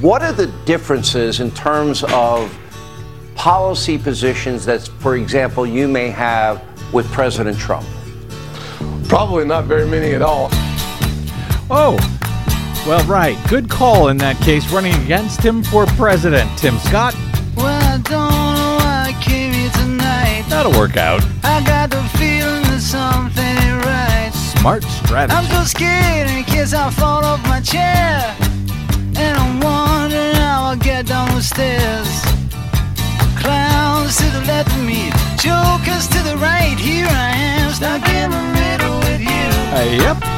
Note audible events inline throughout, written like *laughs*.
what are the differences in terms of policy positions that, for example, you may have with President Trump? Probably not very many at all. Oh, well, right. Good call in that case, running against him for president. Tim Scott. Well, I don't know why I came here tonight. That'll work out. I got the feeling that something ain't right. Smart strategy. I'm so scared in case I fall off my chair. And I'm wondering how I'll get down the stairs. Clowns to the left of me, jokers to the right. Here I am, stuck in the middle with you. Uh, yep.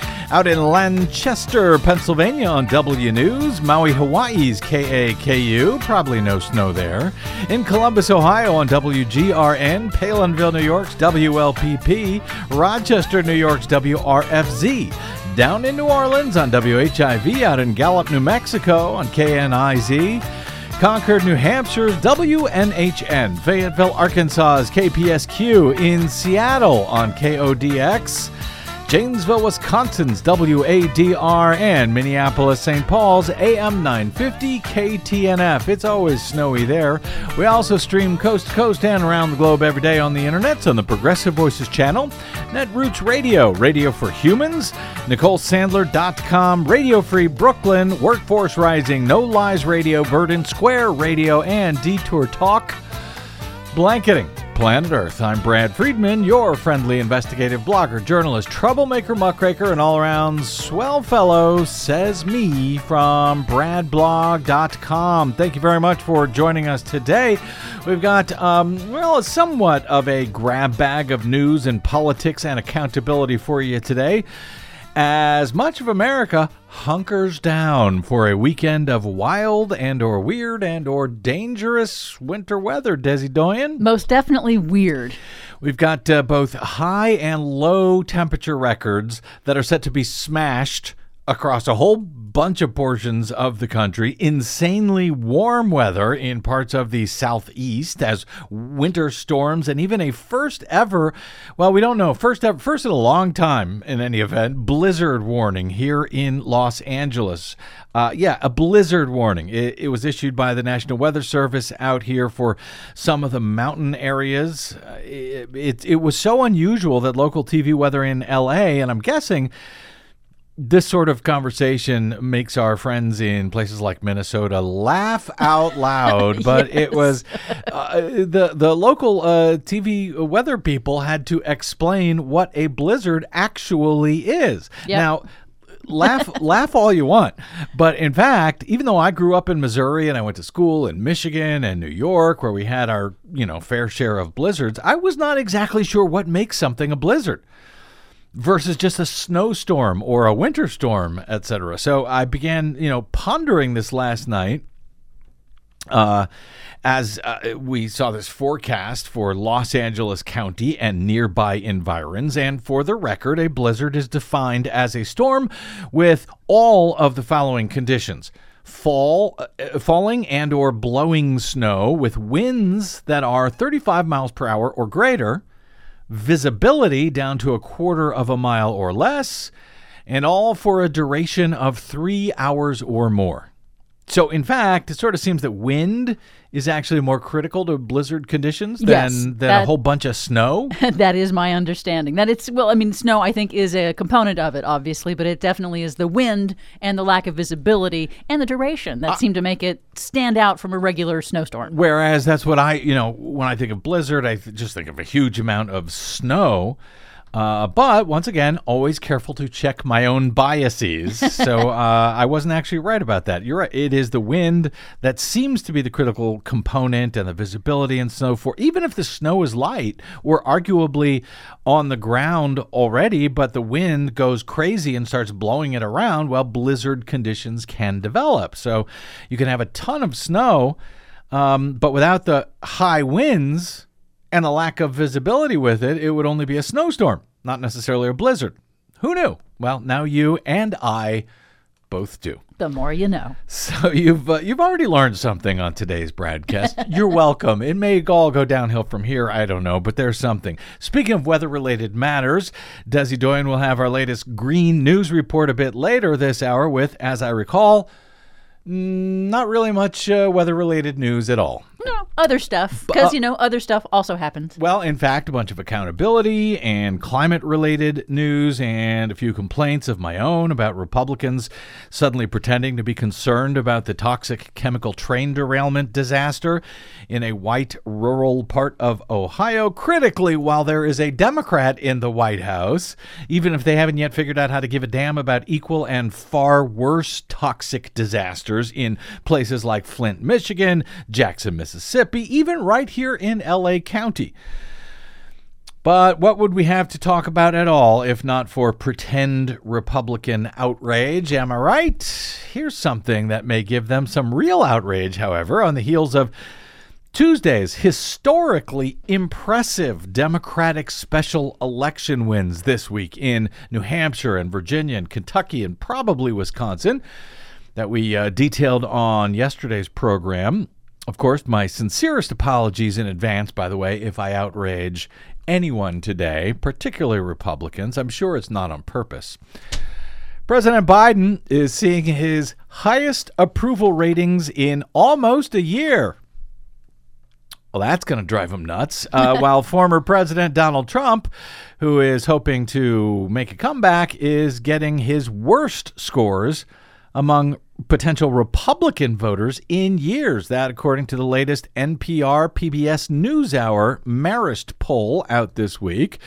Out in Lancaster, Pennsylvania on W News, Maui, Hawaii's KAKU, probably no snow there. In Columbus, Ohio on WGRN, Palenville, New York's WLPP, Rochester, New York's WRFZ. Down in New Orleans on WHIV, out in Gallup, New Mexico on KNIZ. Concord, New Hampshire's WNHN, Fayetteville, Arkansas's KPSQ, in Seattle on KODX. Janesville, Wisconsin's WADR, and Minneapolis, St. Paul's AM 950 KTNF. It's always snowy there. We also stream coast to coast and around the globe every day on the internet on the Progressive Voices channel, Netroots Radio, Radio for Humans, NicoleSandler.com, Radio Free Brooklyn, Workforce Rising, No Lies Radio, Verdant Square Radio, and Detour Talk. Blanketing Planet Earth. I'm Brad Friedman, your friendly investigative blogger, journalist, troublemaker, muckraker, and all around swell fellow, says me from bradblog.com. Thank you very much for joining us today. We've got, um, well, somewhat of a grab bag of news and politics and accountability for you today as much of America hunkers down for a weekend of wild and or weird and or dangerous winter weather, Desi Doyen. Most definitely weird. We've got uh, both high and low temperature records that are set to be smashed across a whole bunch of portions of the country. Insanely warm weather in parts of the southeast as winter storms and even a first ever, well, we don't know, first ever, first in a long time in any event, blizzard warning here in Los Angeles. Uh, yeah, a blizzard warning. It, it, was issued by the National Weather Service out here for some of the mountain areas. Uh, it, it, it was so unusual that local TV weather in LA, and I'm guessing this sort of conversation makes our friends in places like Minnesota laugh out loud. *laughs* But yes. it was uh, the the local uh, TV weather people had to explain what a blizzard actually is. Yep. Now. laugh *laughs* laugh all you want but in fact even though i grew up in missouri and i went to school in michigan and new york where we had our you know fair share of blizzards i was not exactly sure what makes something a blizzard versus just a snowstorm or a winter storm, etc. So I began, you know, pondering this last night. Uh, as uh, we saw this forecast for Los Angeles County and nearby environs. And for the record, a blizzard is defined as a storm with all of the following conditions fall uh, falling and or blowing snow with winds that are 35 miles per hour or greater visibility down to a quarter of a mile or less, and all for a duration of three hours or more. So, in fact, it sort of seems that wind is actually more critical to blizzard conditions than, yes, than that, a whole bunch of snow. *laughs* that is my understanding. That it's, well, I mean, snow, I think, is a component of it, obviously, but it definitely is the wind and the lack of visibility and the duration that uh, seem to make it stand out from a regular snowstorm. Whereas that's what I, you know, when I think of blizzard, I th- just think of a huge amount of snow. Uh, but once again, always careful to check my own biases. so *laughs* uh, I wasn't actually right about that. You're right. It is the wind that seems to be the critical component and the visibility and so forth. Even if the snow is light we're arguably on the ground already, but the wind goes crazy and starts blowing it around, well, blizzard conditions can develop. So you can have a ton of snow, um, but without the high winds and a lack of visibility with it, it would only be a snowstorm, not necessarily a blizzard. Who knew? Well, now you and I both do. The more you know. So you've uh, you've already learned something on today's BradCast. *laughs* You're welcome. It may all go downhill from here. I don't know, but there's something. Speaking of weather-related matters, Desi Doyen will have our latest green news report a bit later this hour. With, as I recall, not really much uh, weather-related news at all. No, other stuff. Because, uh, you know, other stuff also happens. Well, in fact, a bunch of accountability and climate related news and a few complaints of my own about Republicans suddenly pretending to be concerned about the toxic chemical train derailment disaster in a white rural part of Ohio. Critically, while there is a Democrat in the White House, even if they haven't yet figured out how to give a damn about equal and far worse toxic disasters in places like Flint, Michigan, Jackson, Mississippi. Mississippi, even right here in LA County. But what would we have to talk about at all if not for pretend Republican outrage? Am I right? Here's something that may give them some real outrage, however, on the heels of Tuesday's historically impressive Democratic special election wins this week in New Hampshire and Virginia and Kentucky and probably Wisconsin that we uh, detailed on yesterday's program. Of course, my sincerest apologies in advance, by the way, if I outrage anyone today, particularly Republicans. I'm sure it's not on purpose. President Biden is seeing his highest approval ratings in almost a year. Well, that's going to drive him nuts. Uh, *laughs* while former President Donald Trump, who is hoping to make a comeback, is getting his worst scores among potential Republican voters in years. That, according to the latest NPR PBS NewsHour Marist poll out this week.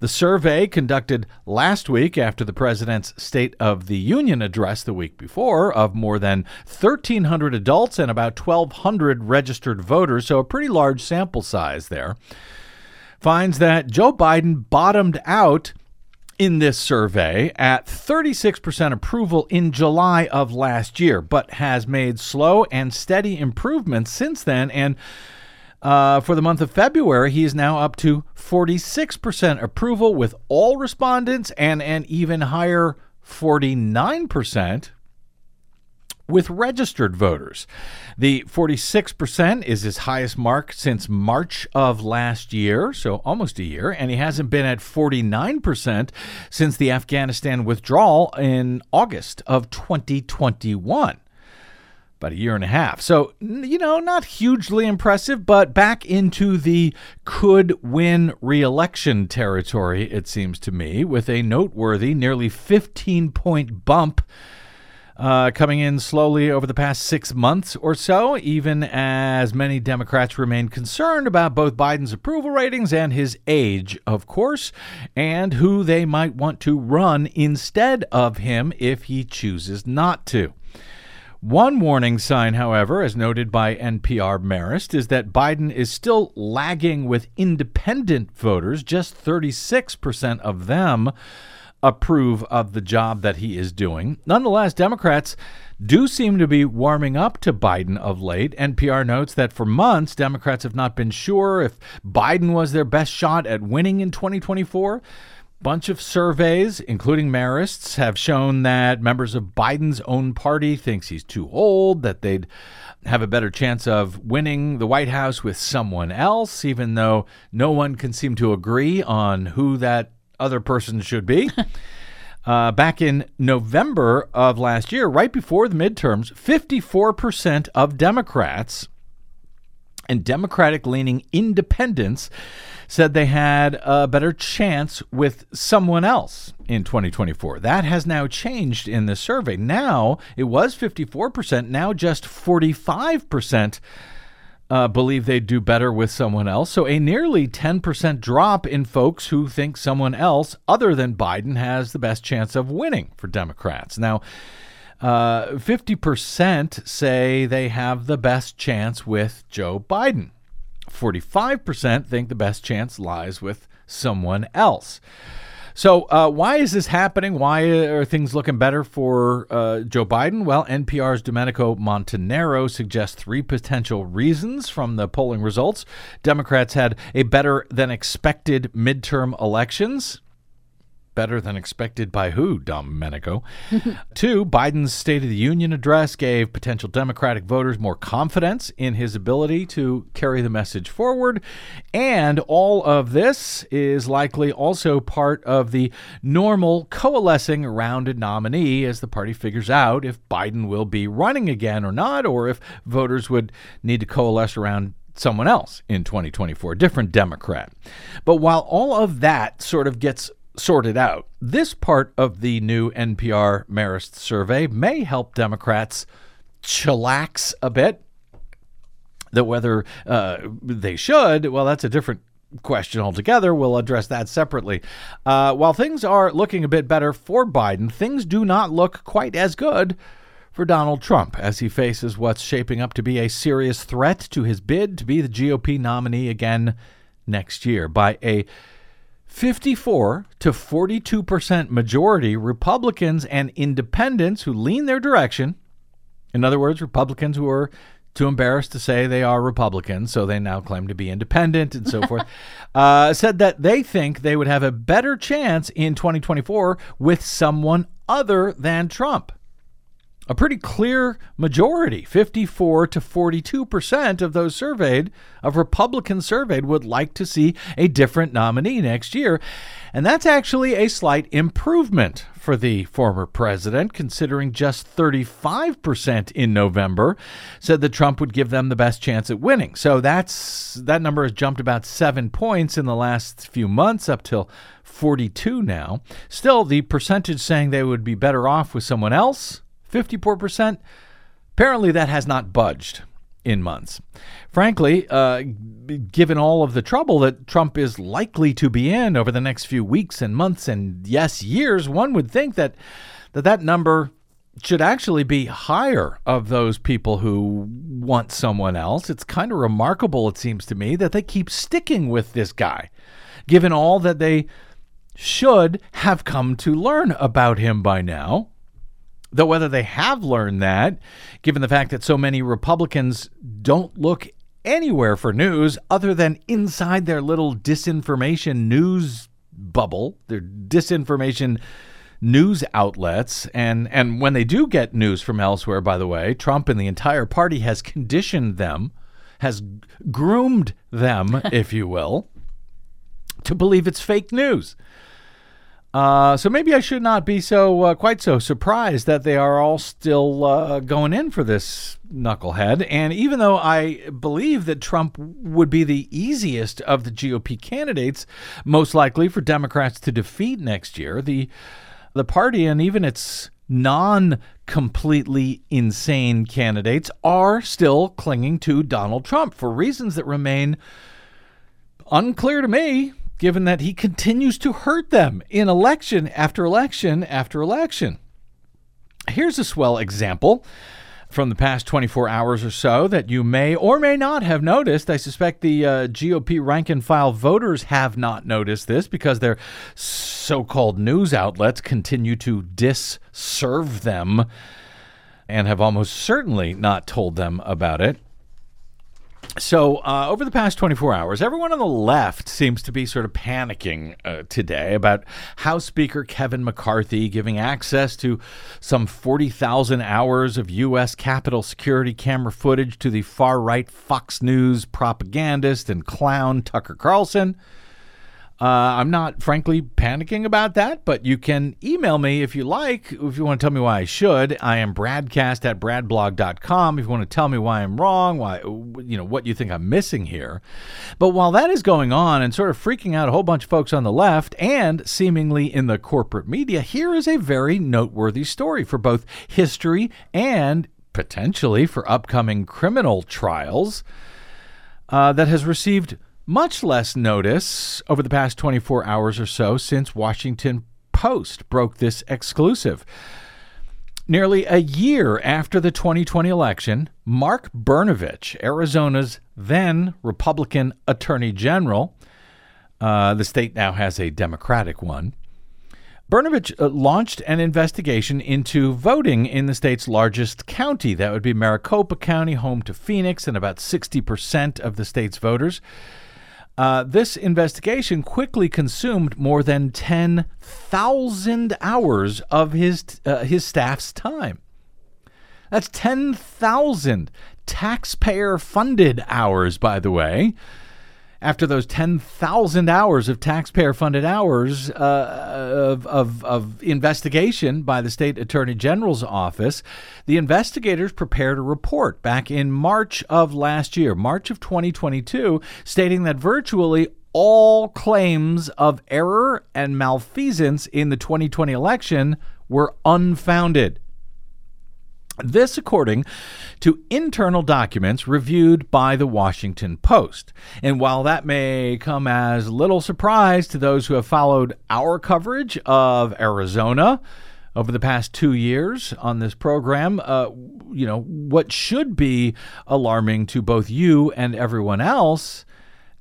The survey conducted last week after the president's State of the Union address the week before of more than 1,300 adults and about 1,200 registered voters, so a pretty large sample size there. Finds that Joe Biden bottomed out in this survey at 36% approval in July of last year, but has made slow and steady improvements since then. And uh, for the month of February, he is now up to 46% approval with all respondents and an even higher 49% with registered voters. The 46% is his highest mark since March of last year, so almost a year, and he hasn't been at 49% since the Afghanistan withdrawal in August of 2021 about a year and a half. So, you know, not hugely impressive, but back into the could win reelection territory, it seems to me, with a noteworthy nearly 15 point bump uh, coming in slowly over the past six months or so, even as many Democrats remain concerned about both Biden's approval ratings and his age, of course, and who they might want to run instead of him if he chooses not to. One warning sign, however, as noted by NPR Marist, is that Biden is still lagging with independent voters, just 36% of them approve of the job that he is doing. Nonetheless, Democrats do seem to be warming up to Biden of late. NPR notes that for months, Democrats have not been sure if Biden was their best shot at winning in 2024. Bunch of surveys, including Marist's, have shown that members of Biden's own party thinks he's too old, that they'd have a better chance of winning the White House with someone else, even though no one can seem to agree on who that other person should be. *laughs* Uh, back in November of last year, right before the midterms, 54% of Democrats and Democratic leaning independents said they had a better chance with someone else in 2024. That has now changed in the survey. Now it was 54%, now just 45% uh, believe they'd do better with someone else. So, a nearly 10% drop in folks who think someone else other than Biden has the best chance of winning for Democrats. Now, uh, 50% say they have the best chance with Joe Biden. 45% think the best chance lies with someone else. So, uh, why is this happening? Why are things looking better for uh, Joe Biden? Well, NPR's Domenico Montanaro suggests three potential reasons from the polling results. Democrats had a better than expected midterm elections. Better than expected by who, Domenico? *laughs* Two, Biden's State of the Union address gave potential Democratic voters more confidence in his ability to carry the message forward. And all of this is likely also part of the normal coalescing around a nominee as the party figures out if Biden will be running again or not, or if voters would need to coalesce around someone else in 2024, a different Democrat. But while all of that sort of gets sorted out. This part of the new NPR Marist survey may help Democrats chillax a bit. That whether uh, they should, well, that's a different question altogether. We'll address that separately. Uh, while things are looking a bit better for Biden, things do not look quite as good for Donald Trump as he faces what's shaping up to be a serious threat to his bid to be the GOP nominee again next year by a 54 to 42% majority Republicans and independents who lean their direction. In other words, Republicans who are too embarrassed to say they are Republicans, so they now claim to be independent and so forth, *laughs* uh, said that they think they would have a better chance in 2024 with someone other than Trump a pretty clear majority 54 to 42 percent of those surveyed of republicans surveyed would like to see a different nominee next year. And that's actually a slight improvement for the former president considering just 35 percent in november said that trump would give them the best chance at winning. So that's that number has jumped about seven points in the last few months up till 42 now. Still the percentage saying they would be better off with someone else 54%. Apparently, that has not budged in months. Frankly, uh, given all of the trouble that Trump is likely to be in over the next few weeks and months and, yes, years, one would think that that, that number should actually be higher of those people who want someone else. It's kind of remarkable, it seems to me, that they keep sticking with this guy, given all that they should have come to learn about him by now. Though whether they have learned that, given the fact that so many Republicans don't look anywhere for news other than inside their little disinformation news bubble, their disinformation news outlets. And and when they do get news from elsewhere by the way Trump and the entire party has conditioned them has groomed them *laughs* if you will to believe it's fake news uh, so maybe I should not be so uh, quite so surprised that they are all still uh, going in for this knucklehead. And even though I believe that Trump would be the easiest of the GOP candidates, most likely for Democrats to defeat next year, the the party and even its non completely insane candidates are still clinging to Donald Trump for reasons that remain unclear to me given that he continues to hurt them in election after election after election. Here's a swell example from the past 24 hours or so that you may or may not have noticed. I suspect the uh, GOP rank and file voters have not noticed this because their so called news outlets continue to disserve them and have almost certainly not told them about it. So, uh, over the past 24 hours, everyone on the left seems to be sort of panicking uh, today about House Speaker Kevin McCarthy giving access to some 40,000 hours of U.S. Capitol security camera footage to the far right Fox News propagandist and clown Tucker Carlson. Uh, I'm not, frankly, panicking about that, but you can email me if you like, if you want to tell me why I should. I am bradcast at bradblog.com if you want to tell me why I'm wrong, why, you know, what you think I'm missing here. But while that is going on and sort of freaking out a whole bunch of folks on the left and seemingly in the corporate media, here is a very noteworthy story for both history and potentially for upcoming criminal trials uh, that has received much less notice over the past 24 hours or so since Washington Post broke this exclusive. Nearly a year after the 2020 election, Mark Brnovich, Arizona's then Republican Attorney General, uh, the state now has a Democratic one, Brnovich uh, launched an investigation into voting in the state's largest county. That would be Maricopa County, home to Phoenix and about 60% of the state's voters. Uh, this investigation quickly consumed more than 10,000 hours of his, uh, his staff's time. That's 10,000 taxpayer funded hours, by the way after those 10,000 hours of taxpayer funded hours uh, of, of, of, investigation by the state attorney general's office, the investigators prepared a report back in March of last year, March of 2022, stating that virtually all claims of error and malfeasance in the 2020 election were unfounded. This, according to internal documents reviewed by the Washington Post. And while that may come as little surprise to those who have followed our coverage of Arizona over the past two years on this program, uh, you know, what should be alarming to both you and everyone else,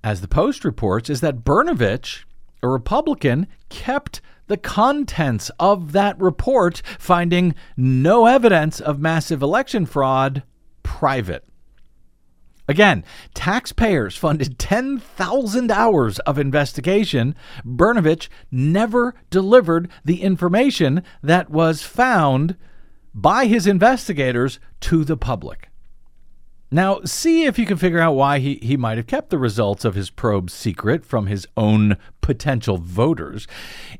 as the Post reports, is that Brnovich, a Republican, kept the contents of that report, finding no evidence of massive election fraud private. Again, taxpayers funded 10,000 hours of investigation. Brnovich never delivered the information that was found by his investigators to the public. Now, see if you can figure out why he, he might have kept the results of his probe secret from his own potential voters.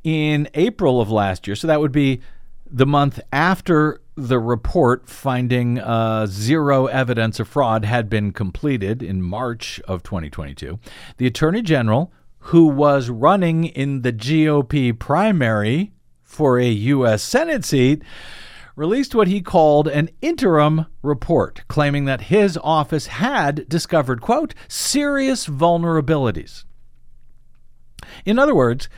In April of last year, so that would be the month after the report finding uh, zero evidence of fraud had been completed in March of 2022, the Attorney General, who was running in the GOP primary for a U.S. Senate seat, released what he called an interim report, claiming that his office had discovered, quote, serious vulnerabilities. In other words,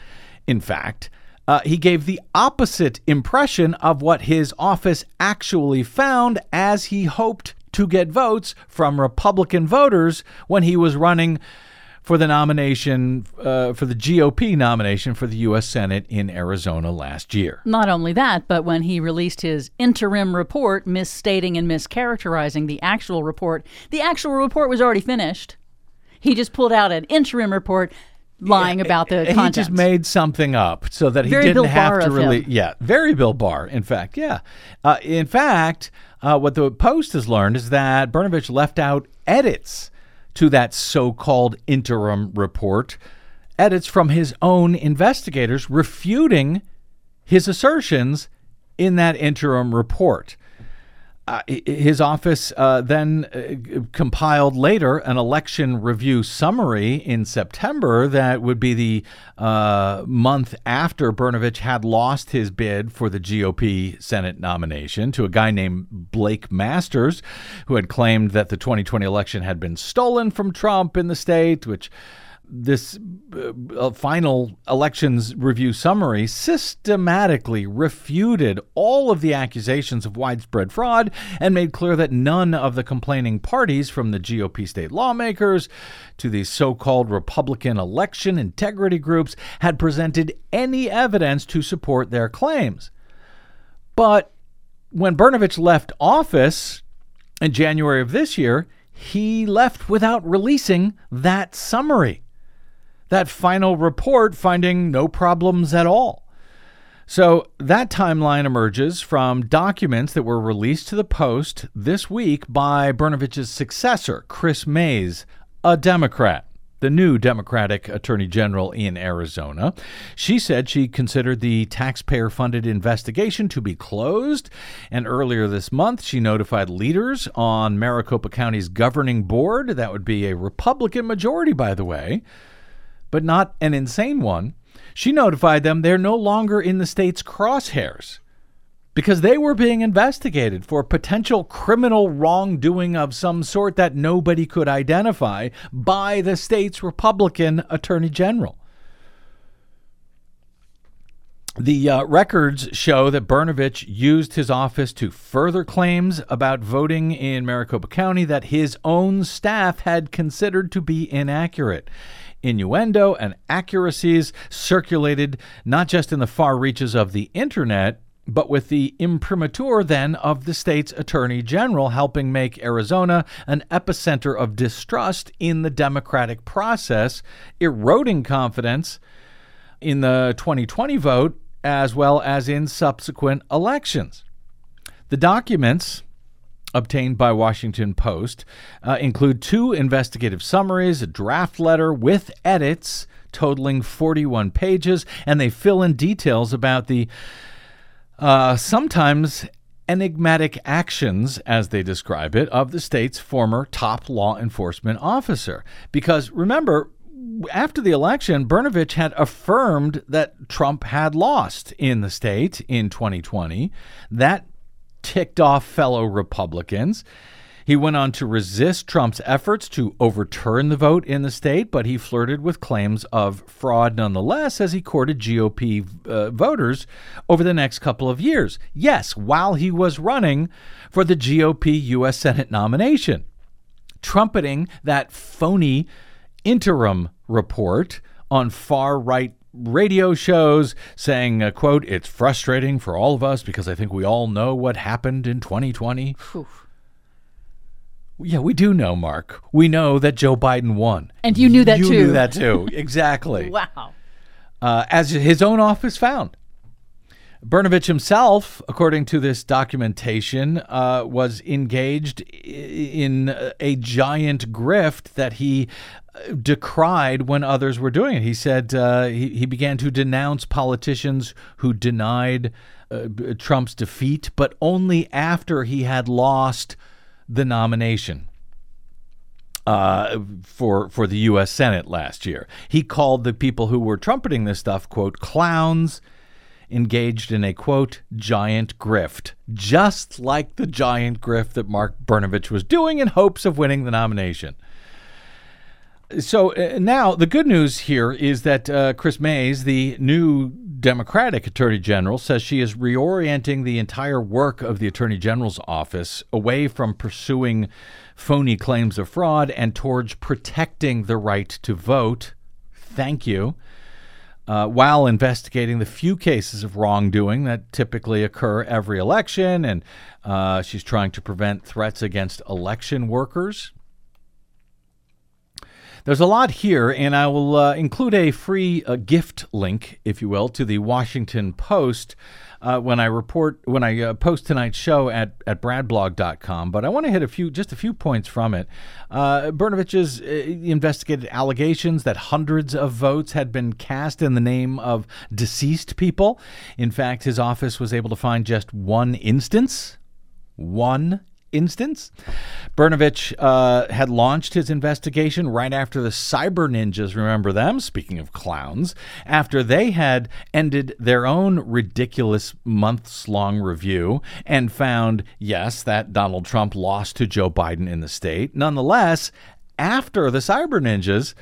in fact, uh, he gave the opposite impression of what his office actually found as he hoped to get votes from Republican voters when he was running for the nomination uh, for the GOP nomination for the U.S. Senate in Arizona last year. Not only that, but when he released his interim report, misstating and mischaracterizing the actual report, the actual report was already finished. He just pulled out an interim report lying yeah, about the content. he just made something up so that he very didn't Bill have Barr to really. Yeah, very Bill Barr. In fact, yeah. Uh, in fact, uh, what the Post has learned is that Brnovich left out edits to that so called interim report, edits from his own investigators refuting his assertions in that interim report. Uh, his office uh, then uh, compiled later an election review summary in September that would be the uh, month after Brnovich had lost his bid for the GOP Senate nomination to a guy named Blake Masters, who had claimed that the 2020 election had been stolen from Trump in the state, which this uh, final elections review summary systematically refuted all of the accusations of widespread fraud and made clear that none of the complaining parties, from the GOP state lawmakers to the so called Republican election integrity groups, had presented any evidence to support their claims. But when Brnovich left office in January of this year, he left without releasing that summary that final report finding no problems at all. So that timeline emerges from documents that were released to the Post this week by Brnovich's successor, Kris Mayes, a Democrat the new Democratic Attorney General in Arizona. She said she considered the taxpayer funded investigation to be closed. And earlier this month, she notified leaders on Maricopa County's governing board, that would be a Republican majority, by the way, but not an insane one, she notified them they're no longer in the state's crosshairs because they were being investigated for potential criminal wrongdoing of some sort that nobody could identify by the state's Republican Attorney General. The uh, records show that Brnovich used his office to further claims about voting in Maricopa County that his own staff had considered to be inaccurate. Innuendo and accuracies circulated not just in the far reaches of the internet, but with the imprimatur then of the state's attorney general helping make Arizona an epicenter of distrust in the democratic process, eroding confidence in the 2020 vote as well as in subsequent elections. The documents obtained by Washington Post uh, include two investigative summaries, a draft letter with edits totaling 41 pages, and they fill in details about the uh, sometimes enigmatic actions, as they describe it, of the state's former top law enforcement officer. Because remember, after the election, Brnovich had affirmed that Trump had lost in the state in 2020. That ticked off fellow Republicans. He went on to resist Trump's efforts to overturn the vote in the state, but he flirted with claims of fraud nonetheless as he courted GOP uh, voters over the next couple of years. Yes, while he was running for the GOP U.S. Senate nomination, trumpeting that phony interim report on far right radio shows saying, uh, quote, it's frustrating for all of us because I think we all know what happened in 2020. Yeah, we do know, Mark. We know that Joe Biden won. And you knew that you too. You knew that *laughs* too. exactly. *laughs* Wow. Uh, as his own office found. Brnovich himself, according to this documentation, uh, was engaged in a giant grift that he decried when others were doing it. He said uh, he, he began to denounce politicians who denied uh, Trump's defeat, but only after he had lost the nomination. Uh, for for the U.S. Senate last year, he called the people who were trumpeting this stuff "quote clowns," engaged in a quote giant grift, just like the giant grift that Mark Brnovich was doing in hopes of winning the nomination. So uh, now the good news here is that uh, Kris Mayes, the new Democratic Attorney General, says she is reorienting the entire work of the Attorney General's office away from pursuing phony claims of fraud and towards protecting the right to vote. Thank you. Uh, while investigating the few cases of wrongdoing that typically occur every election, and uh, she's trying to prevent threats against election workers. There's a lot here, and I will uh, include a free uh, gift link, if you will, to the Washington Post uh, when I report when I uh, post tonight's show at at bradblog.com. But I want to hit a few just a few points from it. Uh, Brnovich's uh, investigated allegations that hundreds of votes had been cast in the name of deceased people. In fact, his office was able to find just one instance. One instance. Brnovich uh, had launched his investigation right after the Cyber Ninjas, remember them? Speaking of clowns, after they had ended their own ridiculous months long review and found, yes, that Donald Trump lost to Joe Biden in the state. Nonetheless, after the Cyber Ninjas,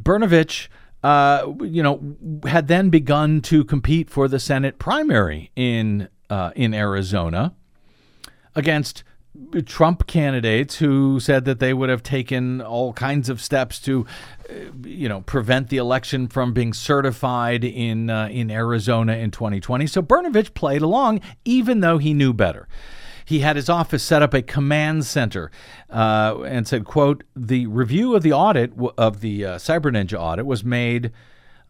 Brnovich. Uh, you know, had then begun to compete for the Senate primary in uh, in Arizona against Trump candidates who said that they would have taken all kinds of steps to, uh, you know, prevent the election from being certified in uh, in Arizona in 2020. So Brnovich played along, even though he knew better. He had his office set up a command center uh, and said, "quote The review of the audit of the uh, Cyber Ninja audit was made."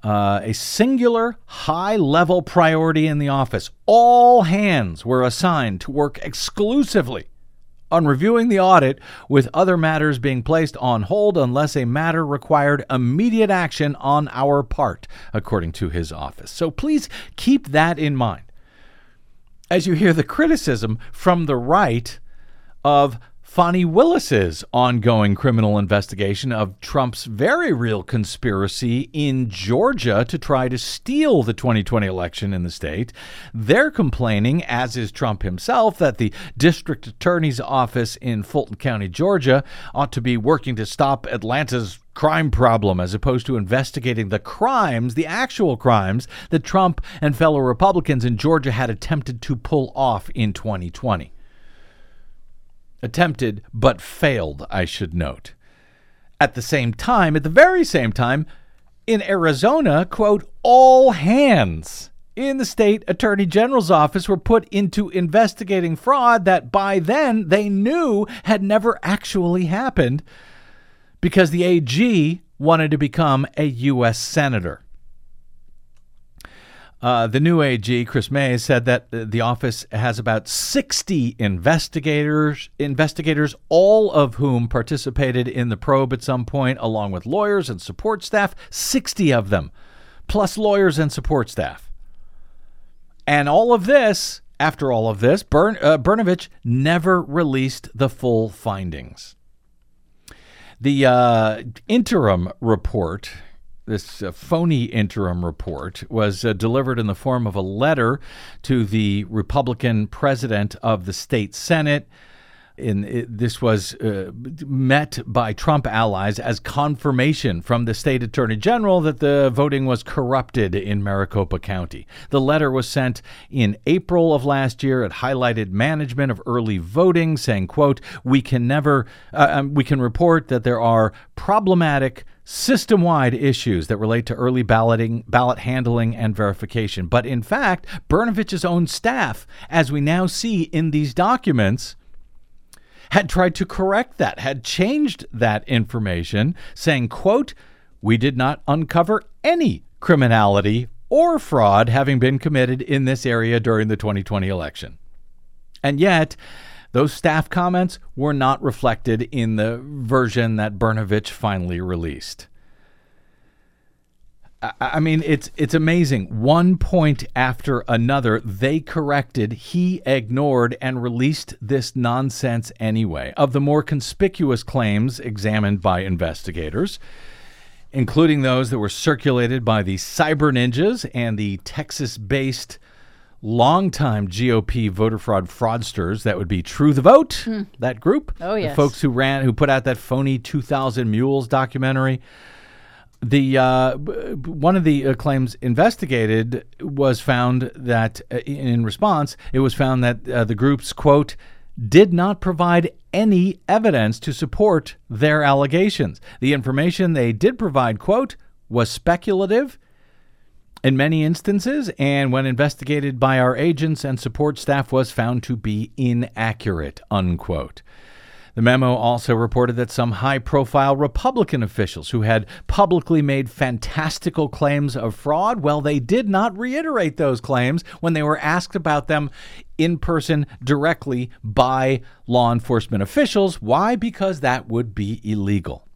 Uh, a singular high level priority in the office. All hands were assigned to work exclusively on reviewing the audit, with other matters being placed on hold unless a matter required immediate action on our part, according to his office. So please keep that in mind as you hear the criticism from the right of Fani Willis's ongoing criminal investigation of Trump's very real conspiracy in Georgia to try to steal the 2020 election in the state. They're complaining, as is Trump himself, that the district attorney's office in Fulton County, Georgia, ought to be working to stop Atlanta's crime problem as opposed to investigating the crimes, the actual crimes that Trump and fellow Republicans in Georgia had attempted to pull off in 2020 attempted but failed, I should note. At the same time, at the very same time, in Arizona, quote, all hands in the state attorney general's office were put into investigating fraud that by then they knew had never actually happened because the AG wanted to become a U.S. senator. Uh, the new AG, Kris May, said that the office has about 60 investigators, investigators, all of whom participated in the probe at some point, along with lawyers and support staff. 60 of them, plus lawyers and support staff. And all of this, after all of this, Bern, uh, Brnovich never released the full findings. The uh, interim report, this uh, phony interim report, was uh, delivered in the form of a letter to the Republican president of the state Senate in it, this was uh, met by Trump allies as confirmation from the state attorney general that the voting was corrupted in Maricopa County. The letter was sent in April of last year. It highlighted management of early voting, saying, "quote We can never uh, um, we can report that there are problematic." system wide issues that relate to early balloting, ballot handling, and verification. But in fact, Brnovich's own staff, as we now see in these documents, had tried to correct that, had changed that information, saying, quote, we did not uncover any criminality or fraud having been committed in this area during the 2020 election. And yet, those staff comments were not reflected in the version that Brnovich finally released. I mean, it's it's amazing. One point after another, they corrected, he ignored, and released this nonsense anyway. Of the more conspicuous claims examined by investigators, including those that were circulated by the Cyber Ninjas and the Texas-based longtime GOP voter fraud fraudsters, that would be True the Vote, mm. that group. Oh yes, the folks who ran, who put out that phony 2,000 Mules documentary the uh, one of the uh, claims investigated was found that uh, in response it was found that uh, the groups quote did not provide any evidence to support their allegations. The information they did provide quote was speculative in many instances and when investigated by our agents and support staff was found to be inaccurate unquote the memo also reported that some high profile Republican officials who had publicly made fantastical claims of fraud, well, they did not reiterate those claims when they were asked about them in person directly by law enforcement officials. Why? Because that would be illegal.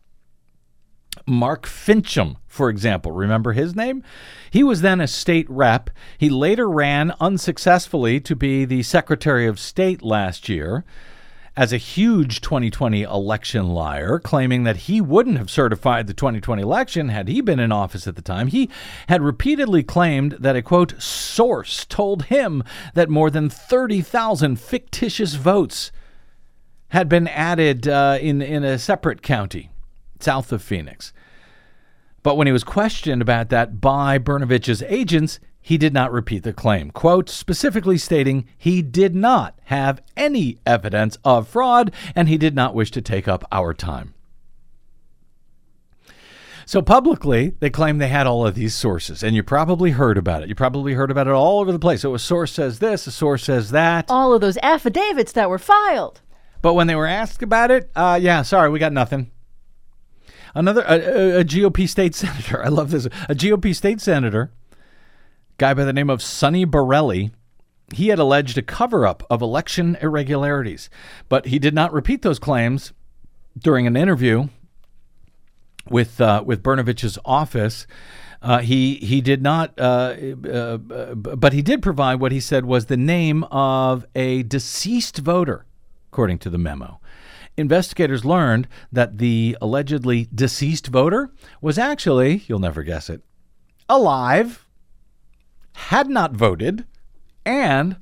Mark Finchem, for example, remember his name? He was then a state rep. He later ran unsuccessfully to be the Secretary of State last year as a huge 2020 election liar, claiming that he wouldn't have certified the 2020 election had he been in office at the time. He had repeatedly claimed that a quote source told him that more than 30,000 fictitious votes had been added uh, in in a separate county south of Phoenix. But when he was questioned about that by Brnovich's agents, he did not repeat the claim, quote, specifically stating he did not have any evidence of fraud and he did not wish to take up our time. So publicly, they claim they had all of these sources, and you probably heard about it. You probably heard about it all over the place. So a source says this, a source says that. All of those affidavits that were filed. But when they were asked about it, uh, yeah, sorry, we got nothing. Another a, a, a GOP state *laughs* senator. I love this. A GOP state senator guy by the name of Sonny Borrelli. He had alleged a cover up of election irregularities, but he did not repeat those claims during an interview with uh, with Brnovich's office. Uh, he he did not, uh, uh, but he did provide what he said was the name of a deceased voter, according to the memo. Investigators learned that the allegedly deceased voter was actually, you'll never guess it, alive had not voted, and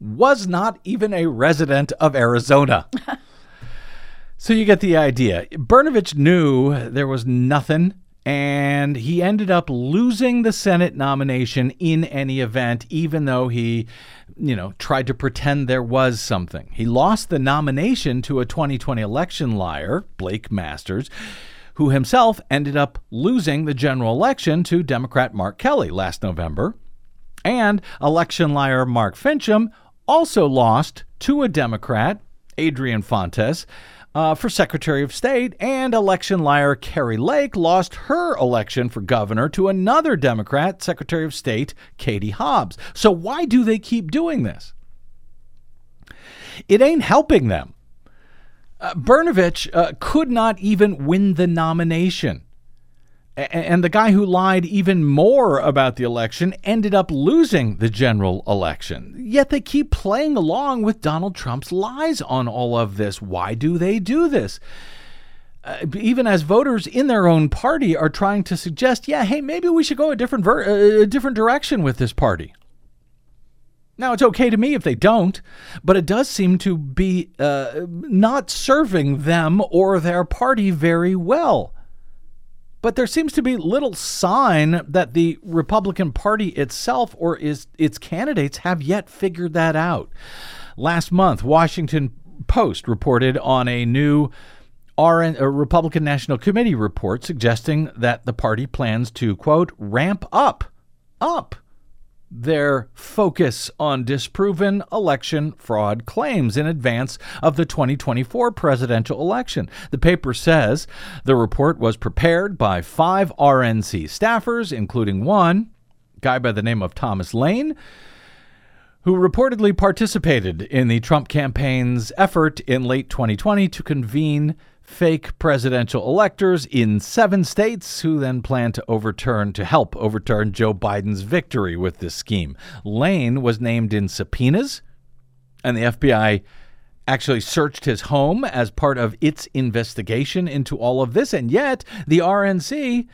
was not even a resident of Arizona. *laughs* so you get the idea. Brnovich knew there was nothing, and he ended up losing the Senate nomination in any event, even though he, you know, tried to pretend there was something. He lost the nomination to a 2020 election liar, Blake Masters who himself ended up losing the general election to Democrat Mark Kelly last November. And election liar Mark Finchem also lost to a Democrat, Adrian Fontes, uh, for Secretary of State, and election liar Kari Lake lost her election for governor to another Democrat, Secretary of State Katie Hobbs. So, why do they keep doing this? It ain't helping them. Uh, Brnovich uh, could not even win the nomination. And the guy who lied even more about the election ended up losing the general election. Yet they keep playing along with Donald Trump's lies on all of this. Why do they do this? Uh, even as voters in their own party are trying to suggest, yeah, hey, maybe we should go a different ver- uh, a different direction with this party. Now, it's okay to me if they don't, but it does seem to be uh, not serving them or their party very well. But there seems to be little sign that the Republican Party itself or is, its candidates have yet figured that out. Last month, Washington Post reported on a new RN, a Republican National Committee report suggesting that the party plans to, quote, ramp up, up their focus on disproven election fraud claims in advance of the 2024 presidential election. The paper says the report was prepared by five RNC staffers, including one guy by the name of Thomas Lane. Who reportedly participated in the Trump campaign's effort in late 2020 to convene fake presidential electors in seven states who then plan to overturn to help overturn Joe Biden's victory with this scheme. Lane was named in subpoenas, and the FBI actually searched his home as part of its investigation into all of this, and yet the RNC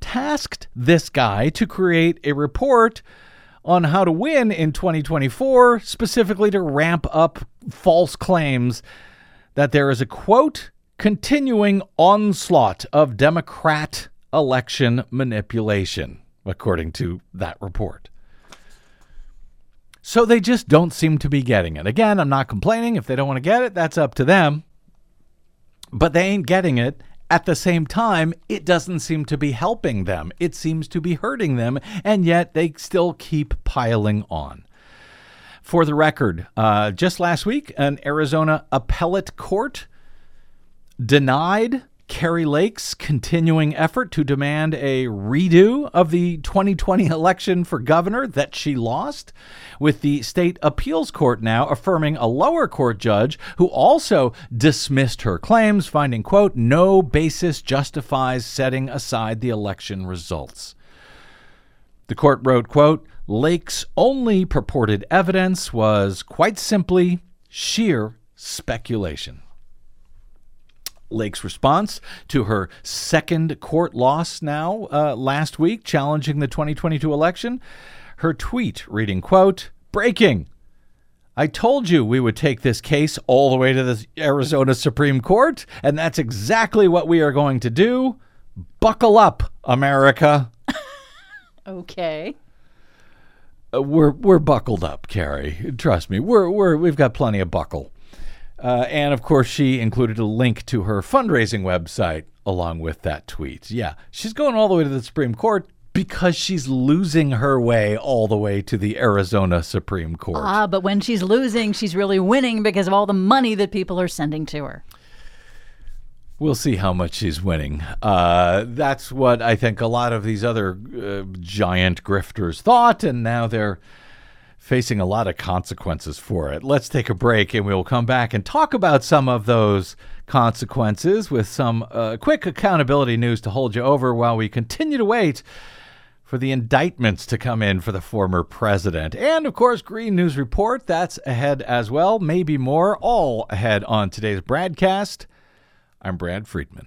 tasked this guy to create a report on how to win in 2024, specifically to ramp up false claims that there is a quote continuing onslaught of Democrat election manipulation, according to that report. So they just don't seem to be getting it. Again, I'm not complaining. If they don't want to get it, that's up to them. But they ain't getting it. At the same time, it doesn't seem to be helping them. It seems to be hurting them, and yet they still keep piling on. For the record, uh, just last week, an Arizona appellate court denied Kari Lake's continuing effort to demand a redo of the 2020 election for governor that she lost, with the state appeals court now affirming a lower court judge who also dismissed her claims, finding, quote, no basis justifies setting aside the election results. The court wrote, quote, Lake's only purported evidence was quite simply sheer speculation. Lake's response to her second court loss now uh, last week, challenging the 2022 election. Her tweet reading, quote, breaking. I told you we would take this case all the way to the Arizona Supreme Court, and that's exactly what we are going to do. Buckle up, America. *laughs* okay. Uh, we're we're buckled up, Kari. Trust me, we're we're we've got plenty of buckle. Uh, and of course, she included a link to her fundraising website along with that tweet. Yeah, she's going all the way to the Supreme Court because she's losing her way all the way to the Arizona Supreme Court. Ah, but when she's losing, she's really winning because of all the money that people are sending to her. We'll see how much she's winning. Uh, that's what I think a lot of these other uh, giant grifters thought, and now they're facing a lot of consequences for it. Let's take a break and we'll come back and talk about some of those consequences with some uh, quick accountability news to hold you over while we continue to wait for the indictments to come in for the former president. And of course, Green News Report, that's ahead as well, maybe more, all ahead on today's BradCast. I'm Brad Friedman.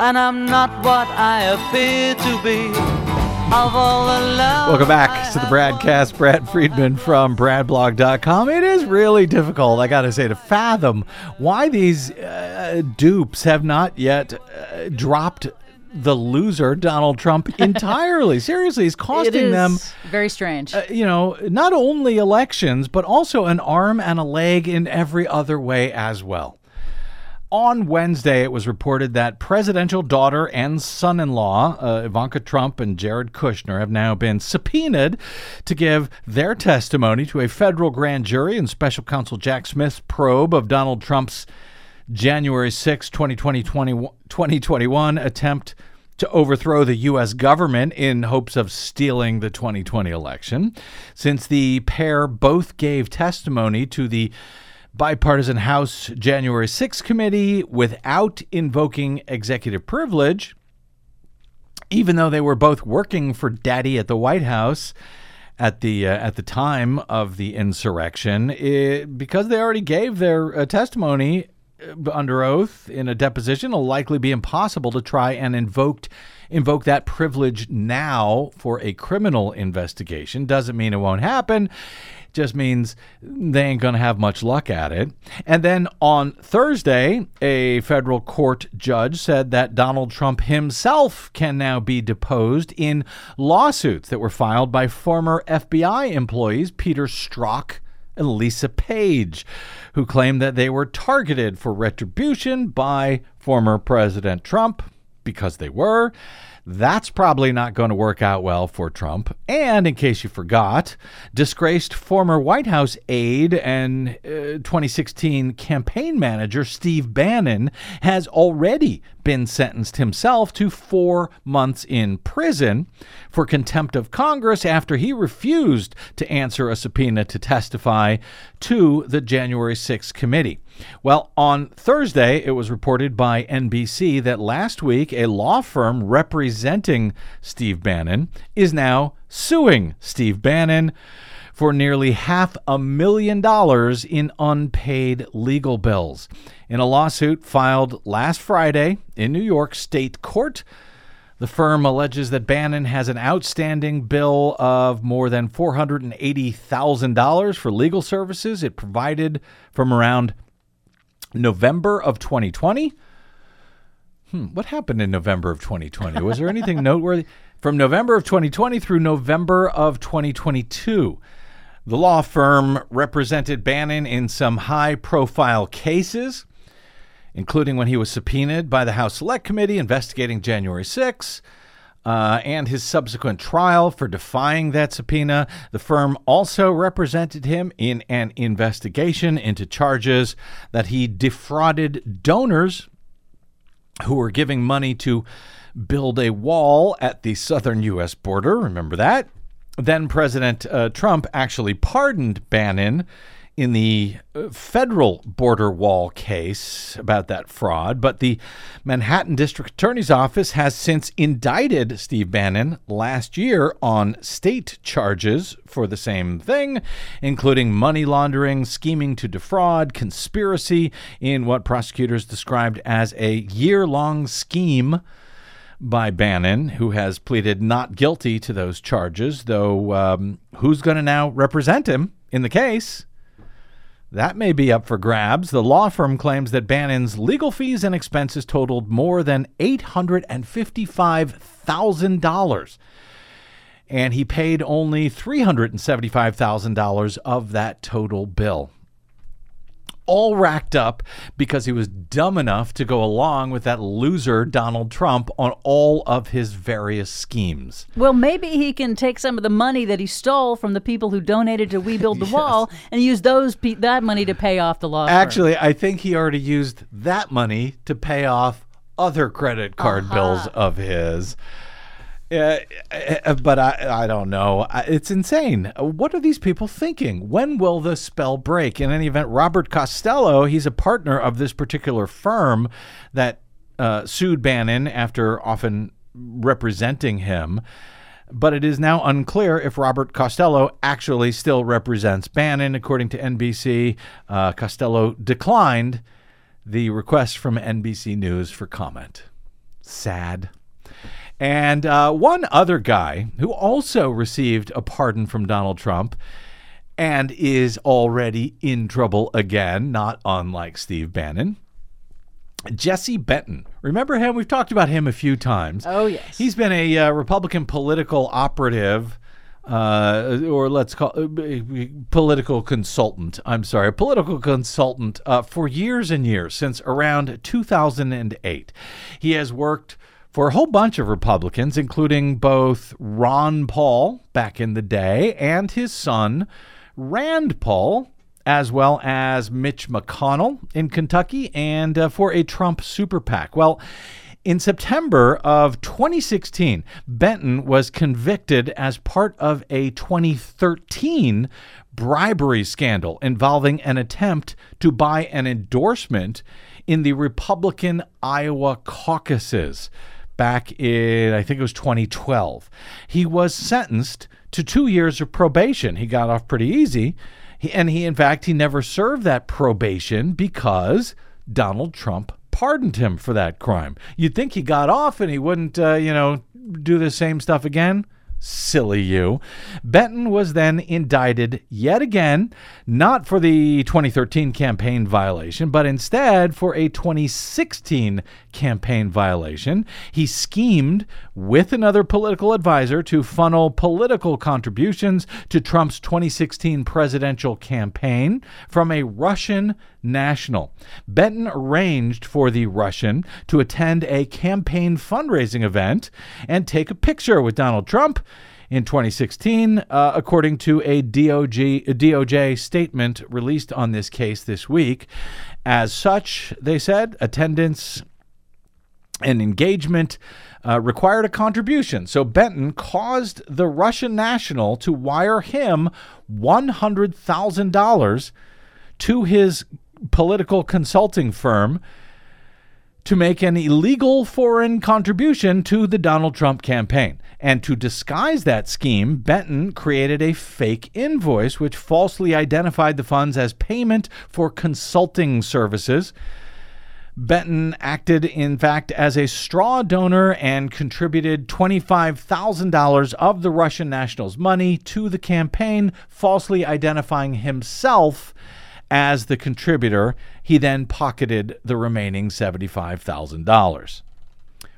and I'm not what I appear to be. Of all the love Welcome back to the have Bradcast. Brad Friedman from BradBlog.com. It is really difficult, I got to say, to fathom why these uh, dupes have not yet uh, dropped the loser Donald Trump *laughs* entirely. Seriously, he's costing them very strange. uh, you know, not only elections, but also an arm and a leg in every other way as well. On Wednesday, it was reported that presidential daughter and son in law, uh, Ivanka Trump and Jared Kushner, have now been subpoenaed to give their testimony to a federal grand jury in special counsel Jack Smith's probe of Donald Trump's January 6, 2020, 2021 attempt to overthrow the U.S. government in hopes of stealing the 2020 election. Since the pair both gave testimony to the bipartisan House January 6 committee without invoking executive privilege, even though they were both working for Daddy at the White House at the uh, at the time of the insurrection, it, because they already gave their uh, testimony uh, under oath in a deposition, it'll likely be impossible to try and invoked invoke that privilege now for a criminal investigation. Doesn't mean it won't happen. Just means they ain't going to have much luck at it. And then on Thursday, a federal court judge said that Donald Trump himself can now be deposed in lawsuits that were filed by former FBI employees Peter Strzok and Lisa Page, who claimed that they were targeted for retribution by former President Trump because they were. That's probably not going to work out well for Trump. And in case you forgot, disgraced former White House aide and uh, 2016 campaign manager Steve Bannon has already been sentenced himself to four months in prison for contempt of Congress after he refused to answer a subpoena to testify to the January 6th committee. Well, on Thursday, it was reported by NBC that last week a law firm representing Steve Bannon is now suing Steve Bannon for nearly half a million dollars in unpaid legal bills. In a lawsuit filed last Friday in New York State Court, the firm alleges that Bannon has an outstanding bill of more than $480,000 for legal services it provided from around November of 2020. Hmm, what happened in November of 2020? Was there anything *laughs* noteworthy? From November of 2020 through November of 2022, the law firm represented Bannon in some high profile cases, including when he was subpoenaed by the House Select Committee investigating January 6. Uh, and his subsequent trial for defying that subpoena. The firm also represented him in an investigation into charges that he defrauded donors who were giving money to build a wall at the southern U.S. border. Remember that? Then President uh, Trump actually pardoned Bannon in the uh, federal border wall case about that fraud, but the Manhattan District Attorney's Office has since indicted Steve Bannon last year on state charges for the same thing, including money laundering, scheming to defraud, conspiracy in what prosecutors described as a year long scheme by Bannon, who has pleaded not guilty to those charges, though um, who's going to now represent him in the case? That may be up for grabs. The law firm claims that Bannon's legal fees and expenses totaled more than $855,000. And he paid only $375,000 of that total bill. All racked up because he was dumb enough to go along with that loser Donald Trump on all of his various schemes. Well, maybe he can take some of the money that he stole from the people who donated to We Build the *laughs* Wall and use those pe- that money to pay off the law. firm. Actually, I think he already used that money to pay off other credit card bills of his. Uh, uh, but I, I don't know. It's insane. What are these people thinking? When will the spell break? In any event, Robert Costello, he's a partner of this particular firm that uh, sued Bannon after often representing him. but it is now unclear if Robert Costello actually still represents Bannon. According to NBC, uh, Costello declined the request from NBC News for comment. Sad. And uh, one other guy who also received a pardon from Donald Trump and is already in trouble again, not unlike Steve Bannon. Jesse Benton. Remember him? We've talked about him a few times. Oh, yes. He's been a uh, Republican political operative. Uh, or let's call uh, political consultant. I'm sorry, a political consultant uh, for years and years, since around 2008. He has worked for a whole bunch of Republicans, including both Ron Paul back in the day and his son, Rand Paul, as well as Mitch McConnell in Kentucky, and uh, for a Trump super PAC. Well, in September of 2016, Benton was convicted as part of a 2013 bribery scandal involving an attempt to buy an endorsement in the Republican Iowa caucuses back in, I think it was 2012. He was sentenced to two years of probation. He got off pretty easy. He, and he, in fact, he never served that probation because Donald Trump pardoned him for that crime. You'd think he got off and he wouldn't, uh, you know, do the same stuff again. Silly you. Benton was then indicted yet again, not for the 2013 campaign violation, but instead for a 2016 campaign violation. He schemed with another political advisor to funnel political contributions to Trump's 2016 presidential campaign from a Russian national. Benton arranged for the Russian to attend a campaign fundraising event and take a picture with Donald Trump in 2016, uh, according to a DOJ, a DOJ statement released on this case this week. As such, they said attendance and engagement uh, required a contribution. So Benton caused the Russian national to wire him $100,000 to his political consulting firm to make an illegal foreign contribution to the Donald Trump campaign. And to disguise that scheme, Benton created a fake invoice which falsely identified the funds as payment for consulting services. Benton acted, in fact, as a straw donor and contributed $25,000 of the Russian nationals' money to the campaign, falsely identifying himself as the contributor. He then pocketed the remaining $75,000.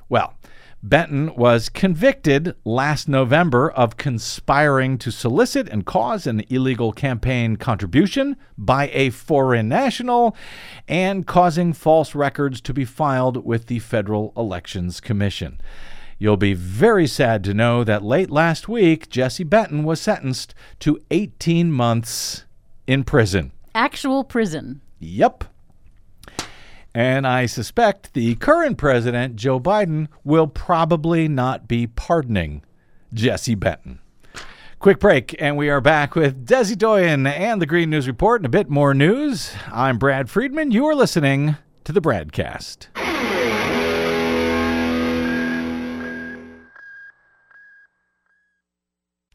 Well, Benton was convicted last November of conspiring to solicit and cause an illegal campaign contribution by a foreign national and causing false records to be filed with the Federal Elections Commission. You'll be very sad to know that late last week, Jesse Benton was sentenced to 18 months in prison. Actual prison. Yep. And I suspect the current president, Joe Biden, will probably not be pardoning Jesse Benton. Quick break, and we are back with Desi Doyen and the Green News Report and a bit more news. I'm Brad Friedman. You are listening to the Bradcast.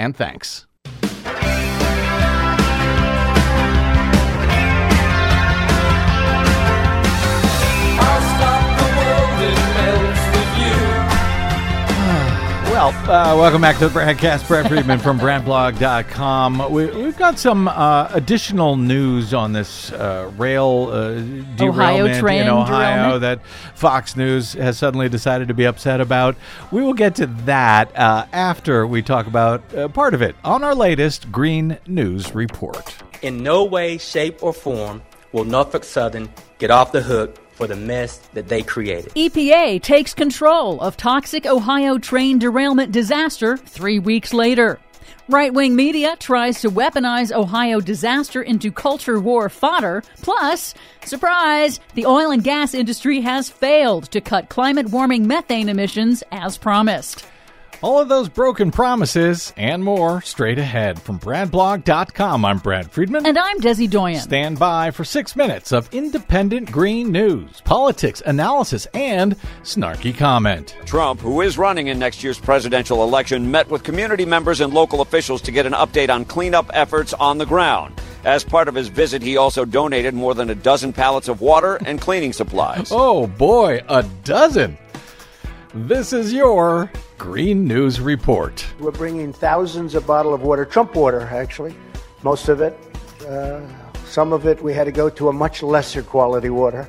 and thanks. Well, uh, welcome back to the BradCast. Brad Friedman from BradBlog.com. We, we've got some uh, additional news on this uh, rail uh, derailment Ohio train in Ohio derailment? that Fox News has suddenly decided to be upset about. We will get to that uh, after we talk about uh, part of it on our latest Green News Report. In no way, shape, or form will Norfolk Southern get off the hook for the mess that they created. EPA takes control of toxic Ohio train derailment disaster three weeks later. Right wing media tries to weaponize Ohio disaster into culture war fodder. Plus, surprise, the oil and gas industry has failed to cut climate warming methane emissions as promised. All of those broken promises and more straight ahead from BradBlog.com. I'm Brad Friedman. And I'm Desi Doyen. Stand by for six minutes of independent green news, politics, analysis, and snarky comment. Trump, who is running in next year's presidential election, met with community members and local officials to get an update on cleanup efforts on the ground. As part of his visit, he also donated more than a dozen pallets of water and cleaning supplies. Oh boy, a dozen! This is your Green News Report. We're bringing thousands of bottles of water, Trump water, actually, most of it. Uh, some of it we had to go to a much lesser quality water.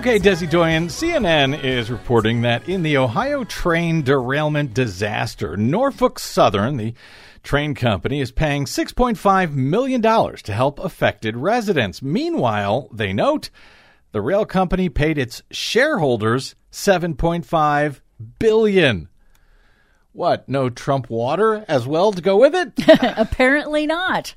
Okay, Desi Doyen, CNN is reporting that in the Ohio train derailment disaster, Norfolk Southern, the train company, is paying $6.5 million to help affected residents. Meanwhile, they note, the rail company paid its shareholders 7.5 billion. What, no Trump water as well to go with it? *laughs* Apparently not.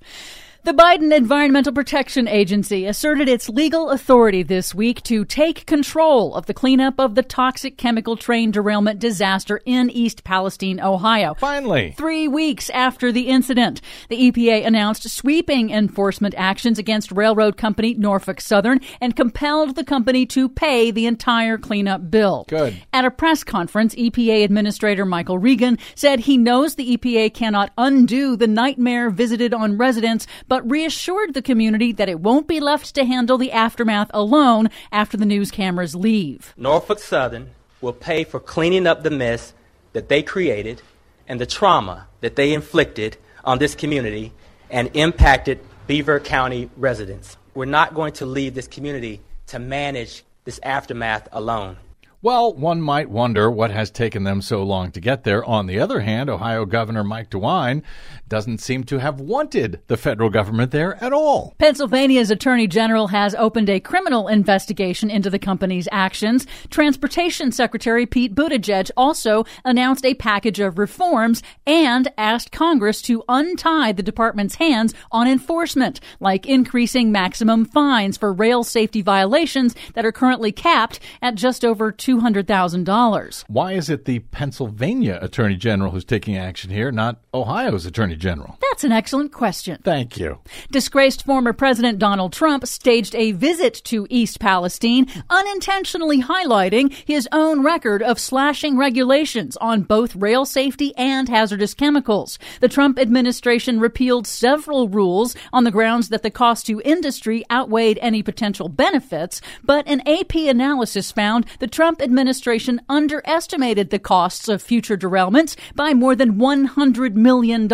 The Biden Environmental Protection Agency asserted its legal authority this week to take control of the cleanup of the toxic chemical train derailment disaster in East Palestine, Ohio. Finally. Three weeks after the incident, the EPA announced sweeping enforcement actions against railroad company Norfolk Southern and compelled the company to pay the entire cleanup bill. Good. At a press conference, EPA Administrator Michael Regan said he knows the EPA cannot undo the nightmare visited on residents, but reassured the community that it won't be left to handle the aftermath alone after the news cameras leave. Norfolk Southern will pay for cleaning up the mess that they created and the trauma that they inflicted on this community and impacted Beaver County residents. We're not going to leave this community to manage this aftermath alone. Well, one might wonder what has taken them so long to get there. On the other hand, Ohio Governor Mike DeWine doesn't seem to have wanted the federal government there at all. Pennsylvania's Attorney General has opened a criminal investigation into the company's actions. Transportation Secretary Pete Buttigieg also announced a package of reforms and asked Congress to untie the department's hands on enforcement, like increasing maximum fines for rail safety violations that are currently capped at just over $200,000. Why is it the Pennsylvania Attorney General who's taking action here, not Ohio's Attorney General? That's an excellent question. Thank you. Disgraced former President Donald Trump staged a visit to East Palestine, unintentionally highlighting his own record of slashing regulations on both rail safety and hazardous chemicals. The Trump administration repealed several rules on the grounds that the cost to industry outweighed any potential benefits, but an AP analysis found the Trump administration underestimated the costs of future derailments by more than $100 million.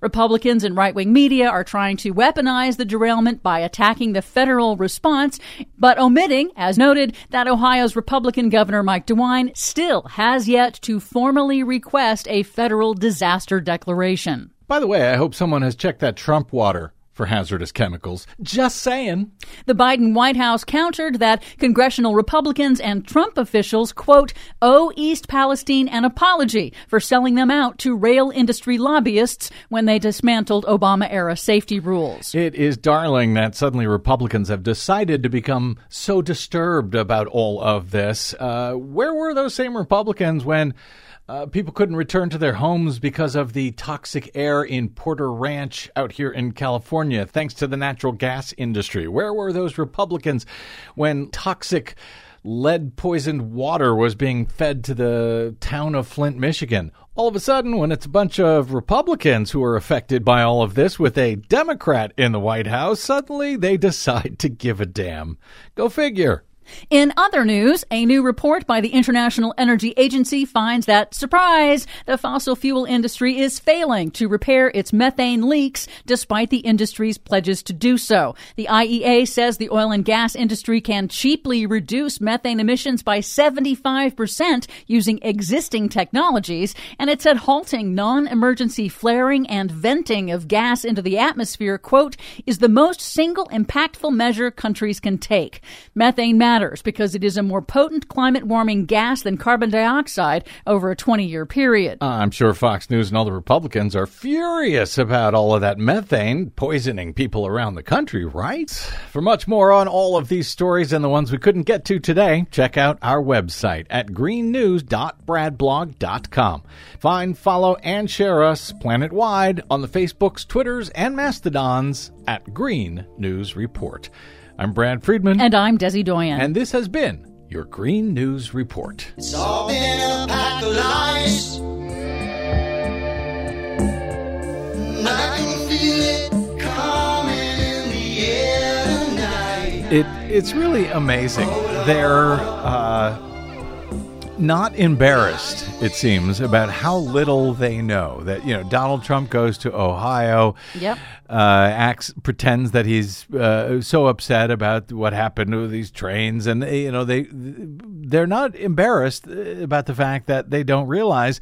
Republicans and right wing media are trying to weaponize the derailment by attacking the federal response, but omitting, as noted, that Ohio's Republican Governor Mike DeWine still has yet to formally request a federal disaster declaration. By the way, I hope someone has checked that Trump water for hazardous chemicals. Just saying. The Biden White House countered that congressional Republicans and Trump officials, quote, owe East Palestine an apology for selling them out to rail industry lobbyists when they dismantled Obama era safety rules. It is darling that suddenly Republicans have decided to become so disturbed about all of this. Uh, where were those same Republicans when uh, people couldn't return to their homes because of the toxic air in Porter Ranch out here in California, thanks to the natural gas industry. Where were those Republicans when toxic lead poisoned water was being fed to the town of Flint, Michigan? All of a sudden, when it's a bunch of Republicans who are affected by all of this with a Democrat in the White House, suddenly they decide to give a damn. Go figure. In other news, a new report by the International Energy Agency finds that, surprise, the fossil fuel industry is failing to repair its methane leaks despite the industry's pledges to do so. The IEA says the oil and gas industry can cheaply reduce methane emissions by 75% using existing technologies, and it said halting non-emergency flaring and venting of gas into the atmosphere, quote, is the most single impactful measure countries can take. Methane matters matters because it is a more potent climate warming gas than carbon dioxide over a 20 year period. Uh, I'm sure Fox News and all the Republicans are furious about all of that methane poisoning people around the country, right? For much more on all of these stories and the ones we couldn't get to today, check out our website at greennews.bradblog.com. Find, follow, and share us planet wide on the Facebooks, Twitters, and Mastodons at Green News Report. I'm Brad Friedman. And I'm Desi Doyen. And this has been your Green News Report. It's all been a pack of lies. I can feel it coming in the air tonight. It, it's really amazing. They're uh, not embarrassed, it seems, about how little they know. That, you know, Donald Trump goes to Ohio. Yep uh, acts pretends that he's uh, so upset about what happened to these trains, and you know they they're not embarrassed about the fact that they don't realize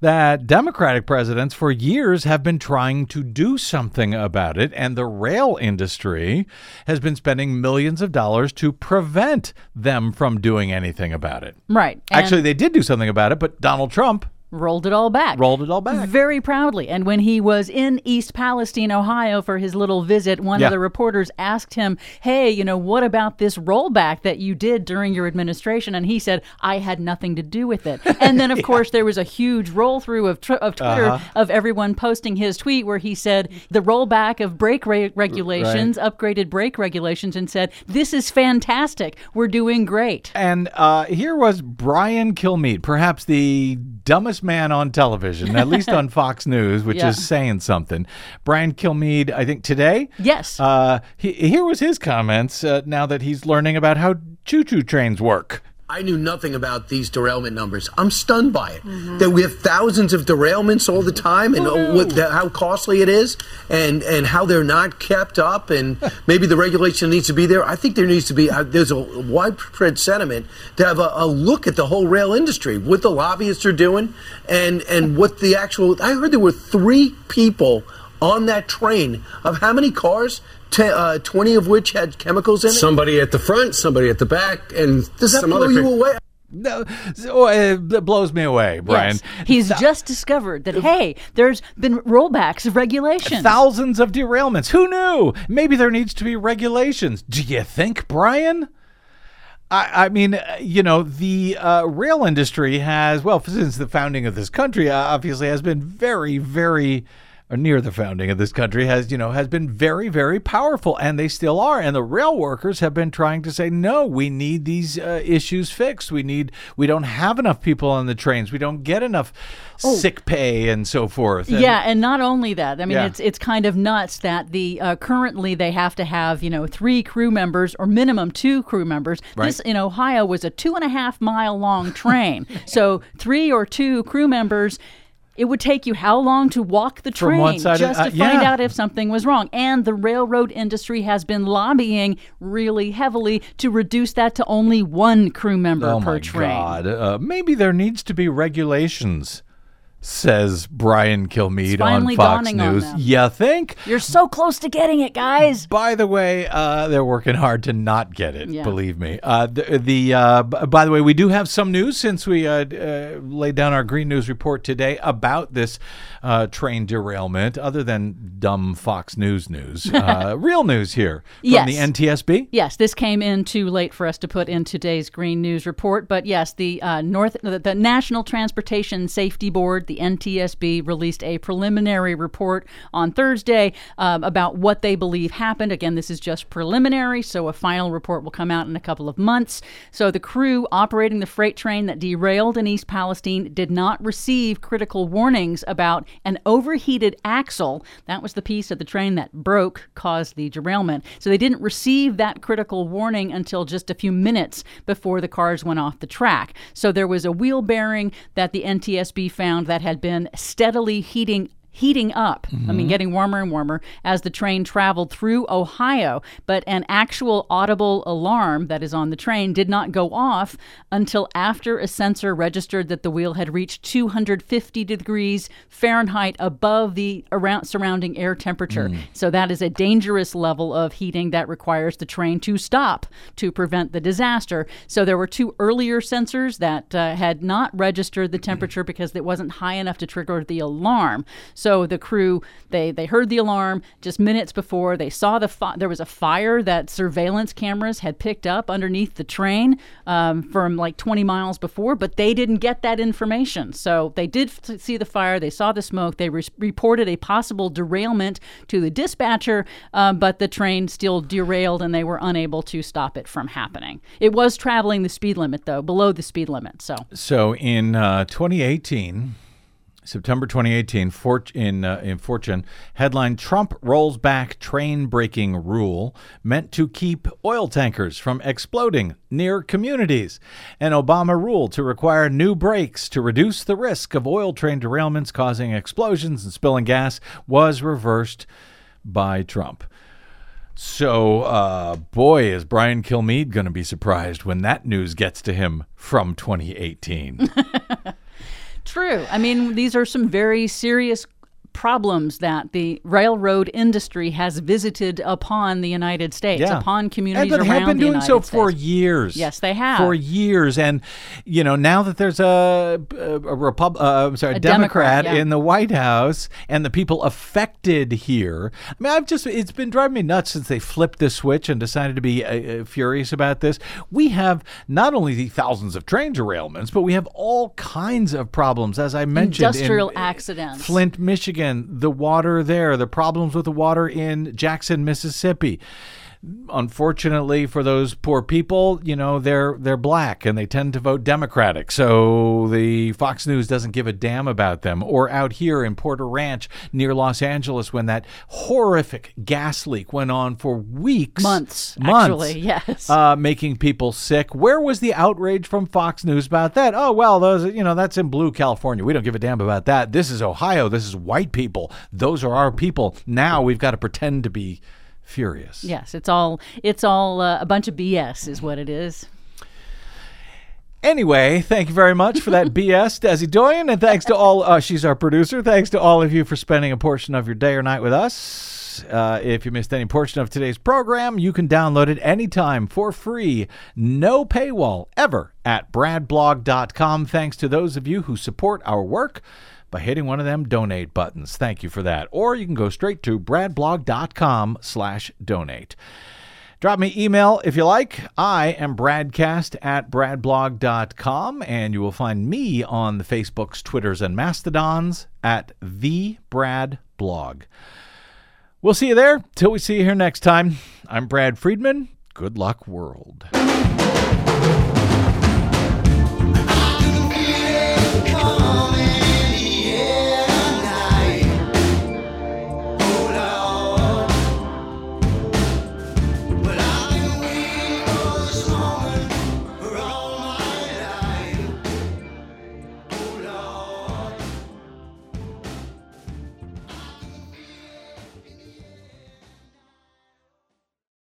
that Democratic presidents for years have been trying to do something about it, and the rail industry has been spending millions of dollars to prevent them from doing anything about it. Right. Actually, they did do something about it, but Donald Trump rolled it all back. Rolled it all back. Very proudly. And when he was in East Palestine, Ohio for his little visit, one yeah. of the reporters asked him, Hey, you know, what about this rollback that you did during your administration? And he said, I had nothing to do with it. *laughs* And then, of yeah. course, there was a huge roll through of, tr- of Twitter uh-huh. of everyone posting his tweet where he said the rollback of brake ra- regulations, right. upgraded brake regulations, and said, This is fantastic. We're doing great. And uh, here was Brian Kilmeade, perhaps the dumbest man on television, at least on *laughs* Fox News, which yeah. is saying something. Brian Kilmeade, I think today. Yes. Uh, he, here was his comments uh, now that he's learning about how choo-choo trains work. I knew nothing about these derailment numbers. I'm stunned by it. Mm-hmm. That we have thousands of derailments all the time, and what, the, how costly it is, and and how they're not kept up, and *laughs* maybe the regulation needs to be there. I think there needs to be. Uh, there's a widespread sentiment to have a, a, look at the whole rail industry, what the lobbyists are doing, and and what the actual. I heard there were three people on that train of how many cars? Uh, 20 of which had chemicals in it? Somebody at the front, somebody at the back, and Does that some blow other you away? No, oh, it blows me away, Brian. Yes. He's Th- just discovered that hey, there's been rollbacks of regulations, thousands of derailments. Who knew? Maybe there needs to be regulations. Do you think, Brian? I, I mean, uh, you know, the uh, rail industry has, well, since the founding of this country, uh, obviously has been very, very or near the founding of this country has you know has been very very powerful and they still are and the rail workers have been trying to say no we need these uh, issues fixed we need we don't have enough people on the trains we don't get enough oh. sick pay and so forth and, yeah and not only that i mean yeah. it's it's kind of nuts that the uh, currently they have to have you know three crew members or minimum two crew members right. this in ohio was a two and a half mile long train *laughs* so three or two crew members it would take you how long to walk the train just to uh, find yeah. out if something was wrong? And the railroad industry has been lobbying really heavily to reduce that to only one crew member oh per my train. God. Uh, maybe there needs to be regulations says Brian Kilmeade on Fox News. On you think? You're so close to getting it, guys. By the way, uh, they're working hard to not get it. Yeah. Believe me. Uh, the, the uh, by the way, we do have some news since we uh, uh, laid down our Green News report today about this uh, train derailment. Other than dumb Fox News news, *laughs* real news here from yes. the NTSB. Yes, this came in too late for us to put in today's Green News report, but yes, the North, the National Transportation Safety Board The NTSB released a preliminary report on Thursday um, about what they believe happened. Again, this is just preliminary, so a final report will come out in a couple of months. So the crew operating the freight train that derailed in East Palestine did not receive critical warnings about an overheated axle. That was the piece of the train that broke, caused the derailment. So they didn't receive that critical warning until just a few minutes before the cars went off the track. So there was a wheel bearing that the NTSB found that had been steadily heating heating up. I mean, Mhm. getting warmer and warmer as the train traveled through Ohio. But an actual audible alarm that is on the train did not go off until after a sensor registered that the wheel had reached 250 degrees Fahrenheit above the around surrounding air temperature. Mm. So that is a dangerous level of heating that requires the train to stop to prevent the disaster. So there were two earlier sensors that uh, had not registered the temperature because it wasn't high enough to trigger the alarm. So the crew they they heard the alarm just minutes before they saw the fi- there was a fire that surveillance cameras had picked up underneath the train um, from like 20 miles before, but they didn't get that information. So they did f- see the fire, they saw the smoke, they re- reported a possible derailment to the dispatcher, um, but the train still derailed and they were unable to stop it from happening. It was traveling the speed limit though, below the speed limit. So So in uh, 2018, September 2018, Fort- in, uh, in Fortune, headline Trump rolls back train braking rule meant to keep oil tankers from exploding near communities. An Obama rule to require new brakes to reduce the risk of oil train derailments causing explosions and spilling gas was reversed by Trump. So, uh, boy, is Brian Kilmeade going to be surprised when that news gets to him from 2018. *laughs* True. I mean, these are some very serious problems that the railroad industry has visited upon the United States, Yeah. upon communities and around have been doing so States. for years. Yes, they have. for years. And you know, now that there's a a, Repub- uh, I'm sorry, A Democrat, Democrat, yeah. in the White House, and the people affected here. I mean, I've just it's been driving me nuts since they flipped the switch and decided to be uh, uh, furious about this. We have not only the thousands of train derailments, but we have all kinds of problems, as I mentioned. in- Industrial accidents. Flint, Michigan, the water there, the problems with the water in Jackson, Mississippi. Unfortunately for those poor people, you know, they're they're black and they tend to vote Democratic. So the Fox News doesn't give a damn about them. Or out here in Porter Ranch near Los Angeles when that horrific gas leak went on for weeks. Months, Months. actually, yes. Uh, making people sick. Where was the outrage from Fox News about that? Oh well, those you know that's in blue California. We don't give a damn about that. This is Ohio. This is white people. Those are our people. Now we've got to pretend to be furious. Yes, it's all it's all uh, a bunch of BS, is what it is. Anyway, thank you very much for that *laughs* BS, Desi Doyen, and thanks to all. Uh, she's our producer. Thanks to all of you for spending a portion of your day or night with us. Uh, if you missed any portion of today's program, you can download it anytime for free, no paywall ever at bradblog.com. Thanks to those of you who support our work by hitting one of them donate buttons. Thank you for that. Or you can go straight to bradblog.com slash donate. Drop me email if you like. I am Bradcast at bradblog.com, and you will find me on the Facebooks, Twitters, and Mastodons at the Brad Blog. We'll see you there. Till we see you here next time. I'm Brad Friedman. Good luck, world.